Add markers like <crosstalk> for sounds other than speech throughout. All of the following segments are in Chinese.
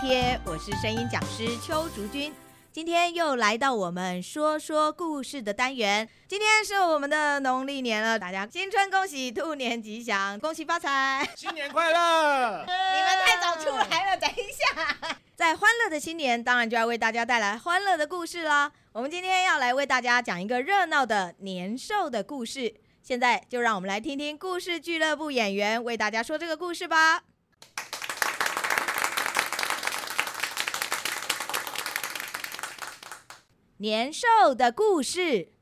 贴，我是声音讲师邱竹君。今天又来到我们说说故事的单元。今天是我们的农历年了，大家新春恭喜，兔年吉祥，恭喜发财，新年快乐！<laughs> 你们太早出来了，等一下，在欢乐的新年，当然就要为大家带来欢乐的故事啦。我们今天要来为大家讲一个热闹的年兽的故事。现在就让我们来听听故事俱乐部演员为大家说这个故事吧。年兽的故事。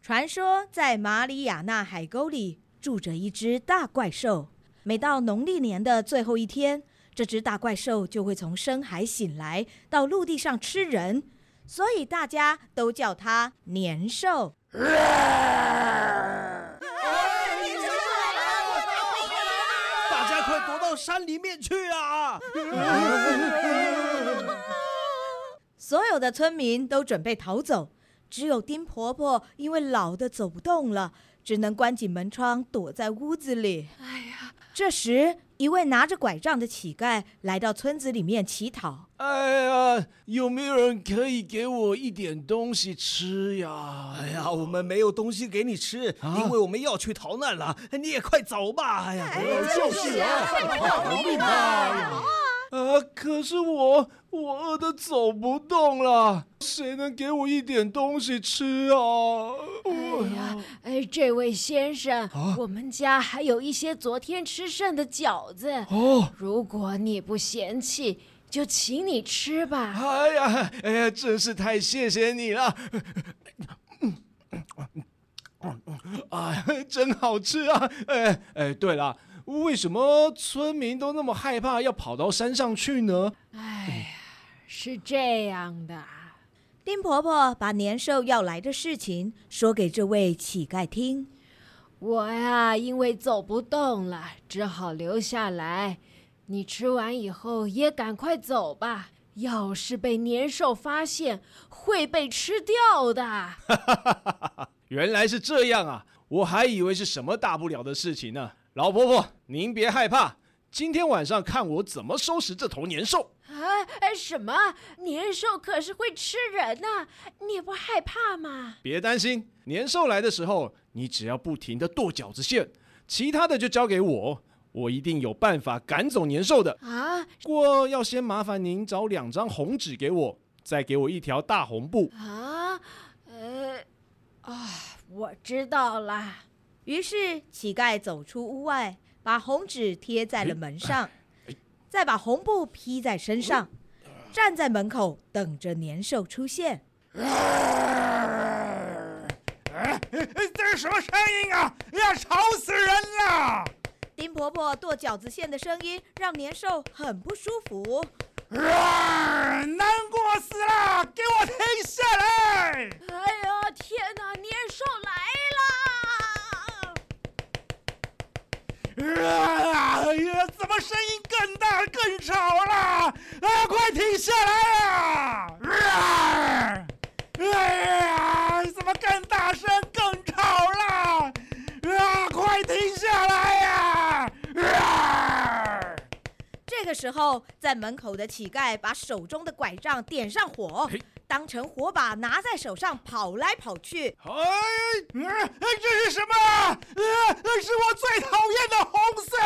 传说在马里亚纳海沟里住着一只大怪兽。每到农历年的最后一天，这只大怪兽就会从深海醒来，到陆地上吃人，所以大家都叫它年兽。大家快躲到山里面去啊！<laughs> 所有的村民都准备逃走，只有丁婆婆因为老的走不动了，只能关紧门窗，躲在屋子里。哎呀！这时，一位拿着拐杖的乞丐来到村子里面乞讨。哎呀，有没有人可以给我一点东西吃呀？哎呀，我们没有东西给你吃，啊、因为我们要去逃难了。你也快走吧！哎呀，就是啊，逃命吧！啊！可是我我饿得走不动了，谁能给我一点东西吃啊？哎呀，哎，这位先生，啊、我们家还有一些昨天吃剩的饺子。哦，如果你不嫌弃，就请你吃吧。哎呀，哎呀，真是太谢谢你了。哎，真好吃啊！哎哎，对了。为什么村民都那么害怕要跑到山上去呢？哎呀，是这样的，丁婆婆把年兽要来的事情说给这位乞丐听。我呀，因为走不动了，只好留下来。你吃完以后也赶快走吧，要是被年兽发现，会被吃掉的。<laughs> 原来是这样啊，我还以为是什么大不了的事情呢。老婆婆，您别害怕，今天晚上看我怎么收拾这头年兽。啊，什么？年兽可是会吃人呐，你不害怕吗？别担心，年兽来的时候，你只要不停的剁饺子馅，其他的就交给我，我一定有办法赶走年兽的。啊，不过要先麻烦您找两张红纸给我，再给我一条大红布。啊，呃，啊，我知道了。于是乞丐走出屋外，把红纸贴在了门上，再把红布披在身上，站在门口等着年兽出现。哎，这是什么声音啊？呀，吵死人了！丁婆婆剁饺子馅的声音让年兽很不舒服。啊，难过死了！给我停下来！哎呀，天哪，年兽来啊！哎呀，怎么声音更大更吵了？啊，快停下来啊！啊！哎呀，怎么更大声更吵了？啊，快停下来呀！啊！这个时候，在门口的乞丐把手中的拐杖点上火。当成火把拿在手上跑来跑去。哎，呃，这是什么？呃，是我最讨厌的红色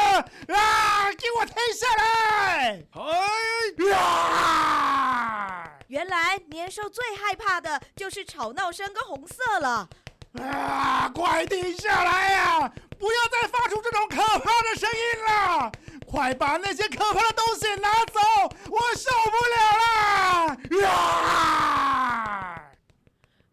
啊！给我停下来！哎呀！原来年兽最害怕的就是吵闹声跟红色了。啊！快停下来呀！不要再发出这！快把那些可怕的东西拿走！我受不了了！啊！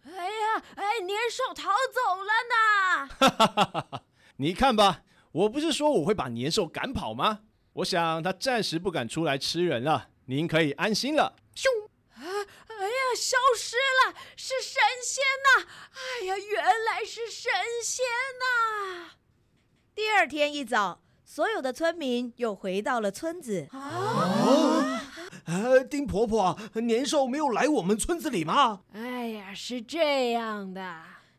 哎呀，哎，年兽逃走了呢！哈哈哈哈哈！你看吧，我不是说我会把年兽赶跑吗？我想他暂时不敢出来吃人了，您可以安心了。咻！啊！哎呀，消失了，是神仙呐！哎呀，原来是神仙呐！第二天一早。所有的村民又回到了村子。啊，啊，丁婆婆，年兽没有来我们村子里吗？哎呀，是这样的。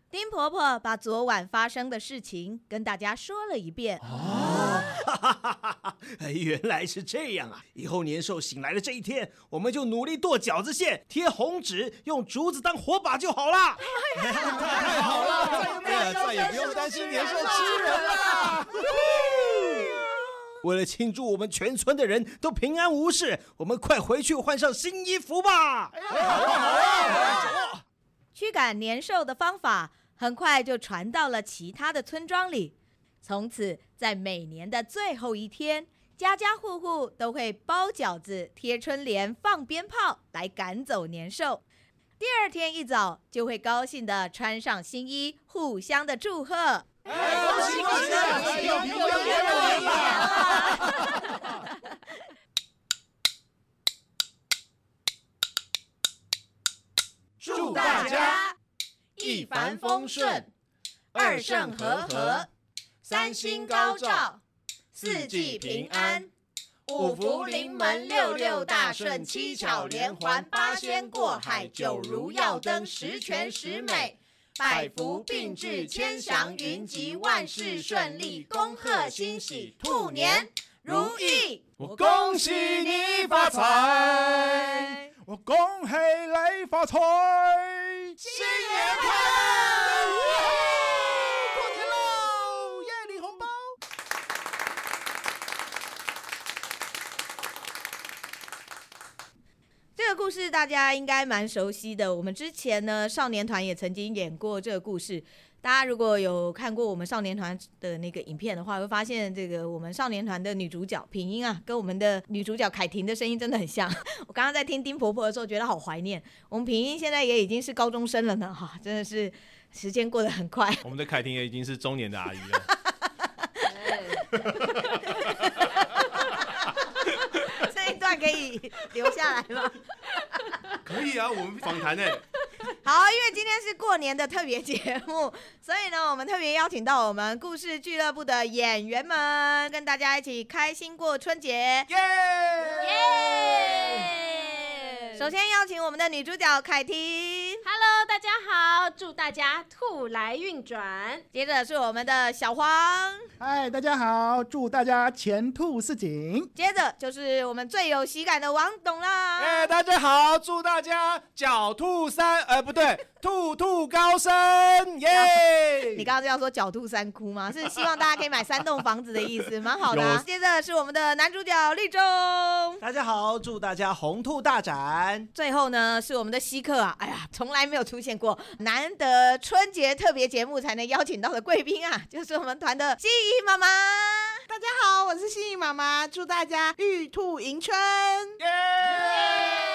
丁婆婆把昨晚发生的事情跟大家说了一遍。啊哦，哈哈哈哈！原来是这样啊！以后年兽醒来的这一天，我们就努力剁饺子馅，贴红纸，用竹子当火把就好了。太好了，再也不用担心年兽吃人了。为了庆祝我们全村的人都平安无事，我们快回去换上新衣服吧！驱赶年兽的方法很快就传到了其他的村庄里。从此，在每年的最后一天，家家户户都会包饺子、贴春联、放鞭炮来赶走年兽。第二天一早，就会高兴地穿上新衣，互相的祝贺。哎，恭喜恭喜！有有有有有！祝大家一帆风顺，二圣和合。三星高照，四季平安，五福临门，六六大顺，七巧连环，八仙过海，九如耀灯，十全十美，百福并至，千祥云集，万事顺利，恭贺新喜，兔年如意。我恭喜你发财，我恭喜你发财，新年快乐！这个故事大家应该蛮熟悉的。我们之前呢，少年团也曾经演过这个故事。大家如果有看过我们少年团的那个影片的话，会发现这个我们少年团的女主角品音啊，跟我们的女主角凯婷的声音真的很像。我刚刚在听丁婆婆的时候，觉得好怀念。我们平音现在也已经是高中生了呢，哈，真的是时间过得很快。<laughs> 我们的凯婷也已经是中年的阿姨了。<laughs> 这一段可以留下来吗？<laughs> 可以啊，我们访谈呢。<laughs> 好，因为今天是过年的特别节目，所以呢，我们特别邀请到我们故事俱乐部的演员们，跟大家一起开心过春节。耶耶！首先邀请我们的女主角凯婷。大家好，祝大家兔来运转。接着是我们的小黄。嗨，大家好，祝大家前兔似锦。接着就是我们最有喜感的王董啦。哎，大家好，祝大家狡兔三，呃，不对。兔兔高升，耶、yeah!！你刚刚是要说狡兔三窟吗？是希望大家可以买三栋房子的意思，蛮好的、<laughs> 啊。接着是我们的男主角立中，大家好，祝大家鸿兔大展。最后呢是我们的稀客啊，哎呀，从来没有出现过，难得春节特别节目才能邀请到的贵宾啊，<laughs> 就是我们团的希怡妈妈。大家好，我是希怡妈妈，祝大家玉兔迎春，耶、yeah!！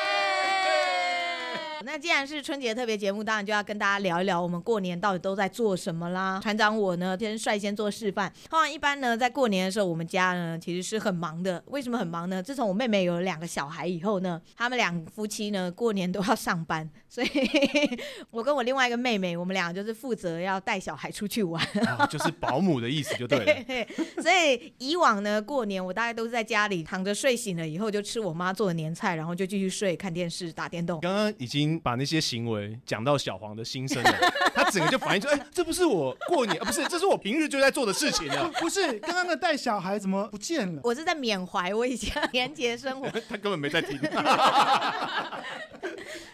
那既然是春节特别节目，当然就要跟大家聊一聊我们过年到底都在做什么啦。船长我呢，先率先做示范。通常一般呢，在过年的时候，我们家呢其实是很忙的。为什么很忙呢？自从我妹妹有了两个小孩以后呢，他们两夫妻呢过年都要上班，所以 <laughs> 我跟我另外一个妹妹，我们俩就是负责要带小孩出去玩，哦、就是保姆的意思就对了。<laughs> 对，所以以往呢，过年我大概都是在家里躺着睡醒了以后，就吃我妈做的年菜，然后就继续睡、看电视、打电动。刚刚已经。把那些行为讲到小黄的心声了，<laughs> 整个就反应说：“哎、欸，这不是我过年啊，<laughs> 不是，这是我平日就在做的事情啊。<laughs> ”不是，刚刚的带小孩怎么不见了？我是在缅怀我以前年节生活。<laughs> 他根本没在听。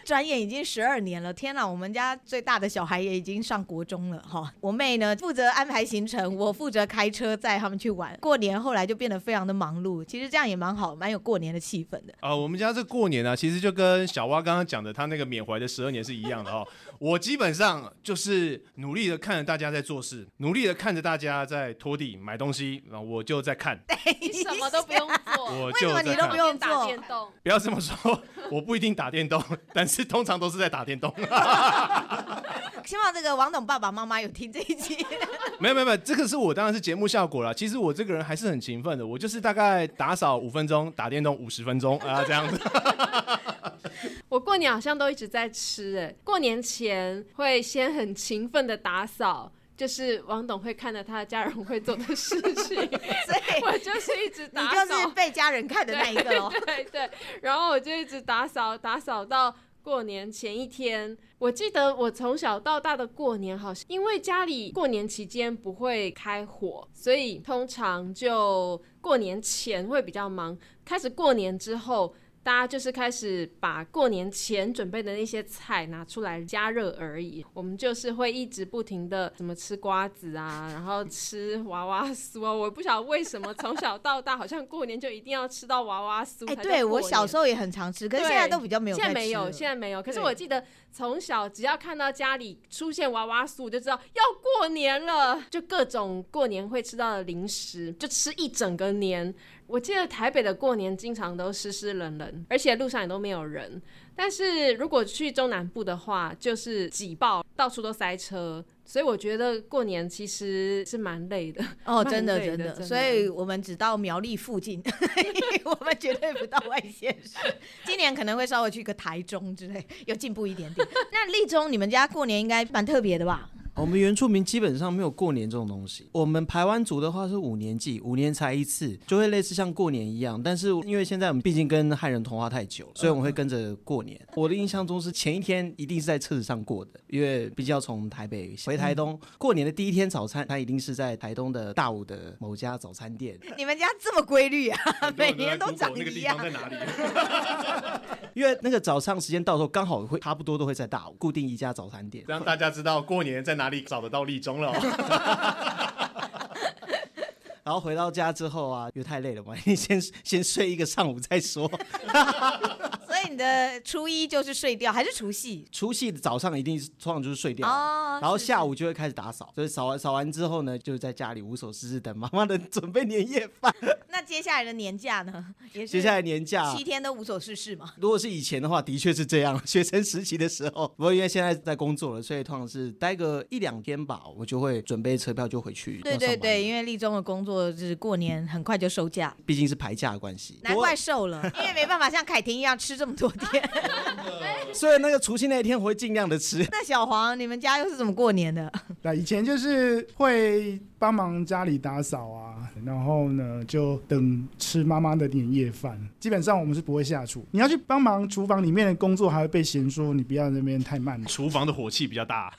转眼已经十二年了，天哪！我们家最大的小孩也已经上国中了哈。我妹呢负责安排行程，我负责开车载他们去玩。过年后来就变得非常的忙碌，其实这样也蛮好，蛮有过年的气氛的。啊、呃，我们家这过年啊，其实就跟小蛙刚刚讲的他那个缅怀的十二年是一样的哦。我基本上就是努力的看着大家在做事，努力的看着大家在拖地、买东西，然后我就在看。你什么都不用做，<laughs> 我就在看。为什么你都不用打电动？不要这么说，我不一定打电动，但是通常都是在打电动。<laughs> 希望这个王董爸爸妈妈有听这一集。<laughs> 没有没有没有，这个是我当然是节目效果了。其实我这个人还是很勤奋的，我就是大概打扫五分钟，打电动五十分钟啊这样子。我过年好像都一直在吃哎，过年前会先很勤奋的打扫。就是王董会看着他的家人会做的事情，所 <laughs> 以 <laughs> 我就是一直打扫，你就是被家人看的那一个哦。对对，对，然后我就一直打扫，打扫到过年前一天，我记得我从小到大的过年，好像因为家里过年期间不会开火，所以通常就过年前会比较忙。开始过年之后。大家就是开始把过年前准备的那些菜拿出来加热而已。我们就是会一直不停的怎么吃瓜子啊，然后吃娃娃酥啊。我不晓得为什么从小到大好像过年就一定要吃到娃娃酥。哎，对，我小时候也很常吃，可是现在都比较没有。现在没有，现在没有。可是我记得从小只要看到家里出现娃娃酥，我就知道要过年了，就各种过年会吃到的零食，就吃一整个年。我记得台北的过年经常都湿湿冷冷，而且路上也都没有人。但是如果去中南部的话，就是挤爆，到处都塞车。所以我觉得过年其实是蛮累的哦，<laughs> 真的真的。所以我们只到苗栗附近，<laughs> 我们绝对不到外县市。<laughs> 今年可能会稍微去个台中之类，有进步一点点。那立中，你们家过年应该蛮特别的吧？我们原住民基本上没有过年这种东西。我们排湾族的话是五年祭，五年才一次，就会类似像过年一样。但是因为现在我们毕竟跟汉人同化太久，所以我们会跟着过年。我的印象中是前一天一定是在车子上过的，因为毕竟要从台北回台东。过年的第一天早餐，他一定是在台东的大武的某家早餐店。你们家这么规律啊？每年都长一样。那个地方在哪里？<laughs> 因为那个早上时间到时候刚好会差不多都会在大武固定一家早餐店，让大家知道过年在哪。哪里找得到立中了？<laughs> 然后回到家之后啊，又太累了嘛，你先先睡一个上午再说。你的初一就是睡掉，还是除夕？除夕早上一定是通常就是睡掉，哦，然后下午就会开始打扫，所以扫完扫完之后呢，就在家里无所事事等妈妈的准备年夜饭。<laughs> 那接下来的年假呢？接下来年假七天都无所事事嘛？如果是以前的话，的确是这样。学生时期的时候，不过因为现在在工作了，所以通常是待个一两天吧，我就会准备车票就回去。对对对，因为立中的工作就是过年很快就收假，毕竟是排假的关系。难怪瘦了，因为没办法像凯婷一样吃这么。昨天，<laughs> 所以那个除夕那一天我会尽量的吃。<laughs> 那小黄，你们家又是怎么过年的？<laughs> 那以前就是会帮忙家里打扫啊，然后呢就等吃妈妈的年夜饭。基本上我们是不会下厨，你要去帮忙厨房里面的工作，还会被嫌说你不要在那边太慢。厨房的火气比较大。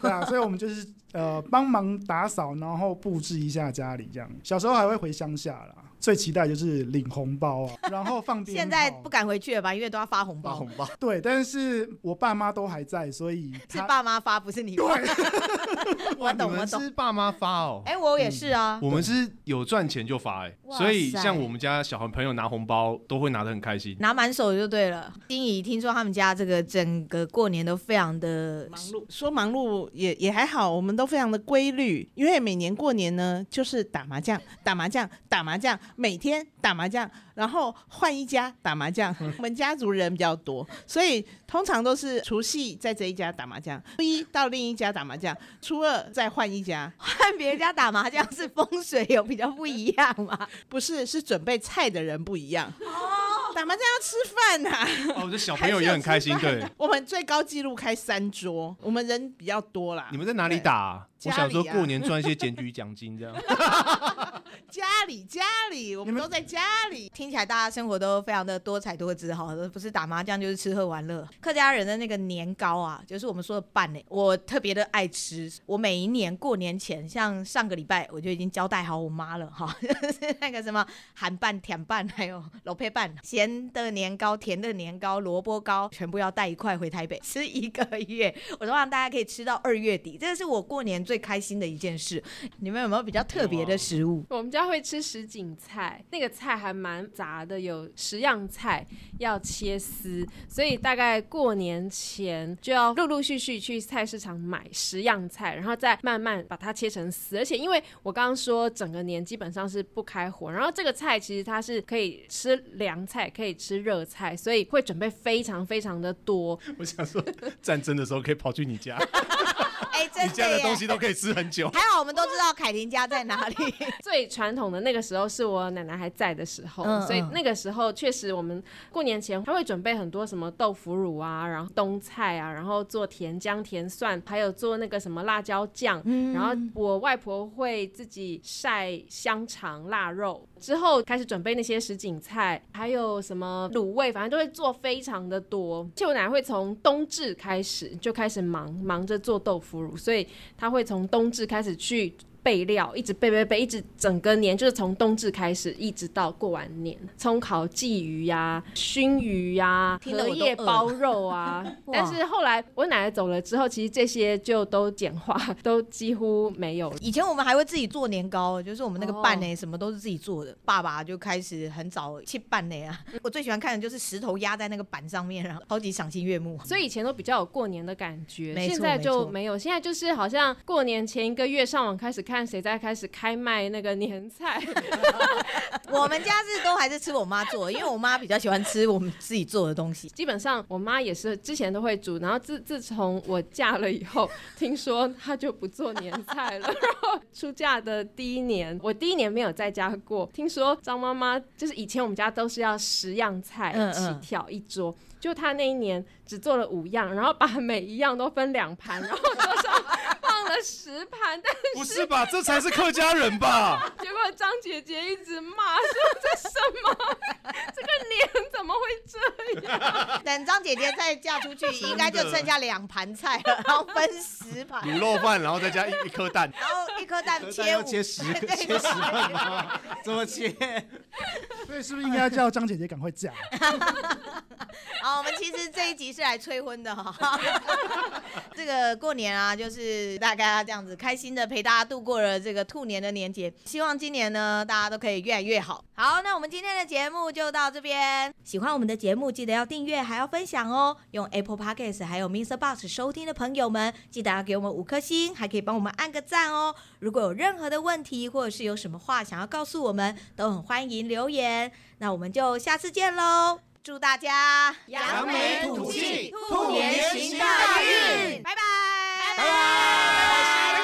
对啊，所以我们就是呃帮忙打扫，然后布置一下家里这样。小时候还会回乡下啦。最期待就是领红包啊，<laughs> 然后放鞭炮。现在不敢回去了吧？因为都要发红包。发红包。对，但是我爸妈都还在，所以是爸妈发，不是你发。对，<laughs> 我懂，我懂。是爸妈发哦。哎，我也是啊。我们是有赚钱就发，哎，所以像我们家小孩朋友拿红包都会拿得很开心，拿满手就对了。丁怡听说他们家这个整个过年都非常的忙碌，说忙碌也也还好，我们都非常的规律，因为每年过年呢就是打麻将，打麻将，打麻将。每天打麻将，然后换一家打麻将。<laughs> 我们家族人比较多，所以通常都是除夕在这一家打麻将，初一到另一家打麻将，初二再换一家。换别人家打麻将是风水有比较不一样吗？不是，是准备菜的人不一样。打麻将要吃饭呐、啊！哦，这小朋友也很开心。对，<laughs> 我们最高纪录开三桌，我们人比较多啦。你们在哪里打、啊？我想说过年赚一些检举奖金这样。<laughs> 家里家里，我们都在家里。听起来大家生活都非常的多彩多姿哈，不是打麻将就是吃喝玩乐。客家人的那个年糕啊，就是我们说的拌呢，我特别的爱吃。我每一年过年前，像上个礼拜我就已经交代好我妈了哈，就 <laughs> 是那个什么韩拌、甜拌，还有老配办先。咸的年糕、甜的年糕、萝卜糕，全部要带一块回台北 <laughs> 吃一个月。我希望大家可以吃到二月底，这个是我过年最开心的一件事。你们有没有比较特别的食物？我们家会吃什锦菜，那个菜还蛮杂的，有十样菜要切丝，所以大概过年前就要陆陆续续去菜市场买十样菜，然后再慢慢把它切成丝。而且因为我刚刚说整个年基本上是不开火，然后这个菜其实它是可以吃凉菜。可以吃热菜，所以会准备非常非常的多。<laughs> 我想说，战争的时候可以跑去你家。哎，真你家的东西都可以吃很久。还好我们都知道凯婷家在哪里。<laughs> 最传统的那个时候是我奶奶还在的时候，嗯嗯所以那个时候确实我们过年前他会准备很多什么豆腐乳啊，然后冬菜啊，然后做甜姜、甜蒜，还有做那个什么辣椒酱。嗯然后我外婆会自己晒香肠、腊肉，之后开始准备那些什锦菜，还有什么卤味，反正都会做非常的多。而且我奶奶会从冬至开始就开始忙，忙着做豆腐乳，所以他会从冬至开始去。备料一直备备备，一直整个年就是从冬至开始，一直到过完年，葱烤鲫鱼呀、啊、熏鱼呀、啊、荷叶包肉啊。<laughs> 但是后来我奶奶走了之后，其实这些就都简化，都几乎没有了。以前我们还会自己做年糕，就是我们那个拌呢，哦什么都是自己做的。爸爸就开始很早去拌呢啊。<laughs> 我最喜欢看的就是石头压在那个板上面，然后超级赏心悦目。所以以前都比较有过年的感觉，现在就没有。现在就是好像过年前一个月上网开始看。看谁在开始开卖那个年菜？<laughs> 我们家是都还是吃我妈做的，因为我妈比较喜欢吃我们自己做的东西。基本上我妈也是之前都会煮，然后自自从我嫁了以后，听说她就不做年菜了。然后出嫁的第一年，我第一年没有在家过。听说张妈妈就是以前我们家都是要十样菜起挑一桌，嗯嗯就她那一年只做了五样，然后把每一样都分两盘，然后桌上放了十盘。但是不是吧？这才是客家人吧？<laughs> 结果张姐姐一直骂说：“这什么？<laughs> 这个年 <laughs> 怎么会这样？” <laughs> 等张姐姐再嫁出去，<laughs> 应该就剩下两盘菜了，然后分十盘卤肉饭，然后再加一一颗蛋，然后一颗蛋切五切十切十份吗？怎么切？所以是不是应该叫张姐姐赶快嫁？好，我们其实这一集是来催婚的哈。这个过年啊，就是大家这样子开心的陪大家度过了这个兔年的年节。希望今年呢，大家都可以越来越好。好，那我们今天的节目就到这边。喜欢我们的节目，记得要订阅，还要分享哦。用 Apple Podcast 还有 Mr. Box 收听的朋友们，记得要给我们五颗星，还可以帮我们按个赞哦。如果有任何的问题，或者是有什么话想要告诉我们，都很欢迎留言。那我们就下次见喽！祝大家扬眉吐气，兔年行大运，拜拜，拜拜。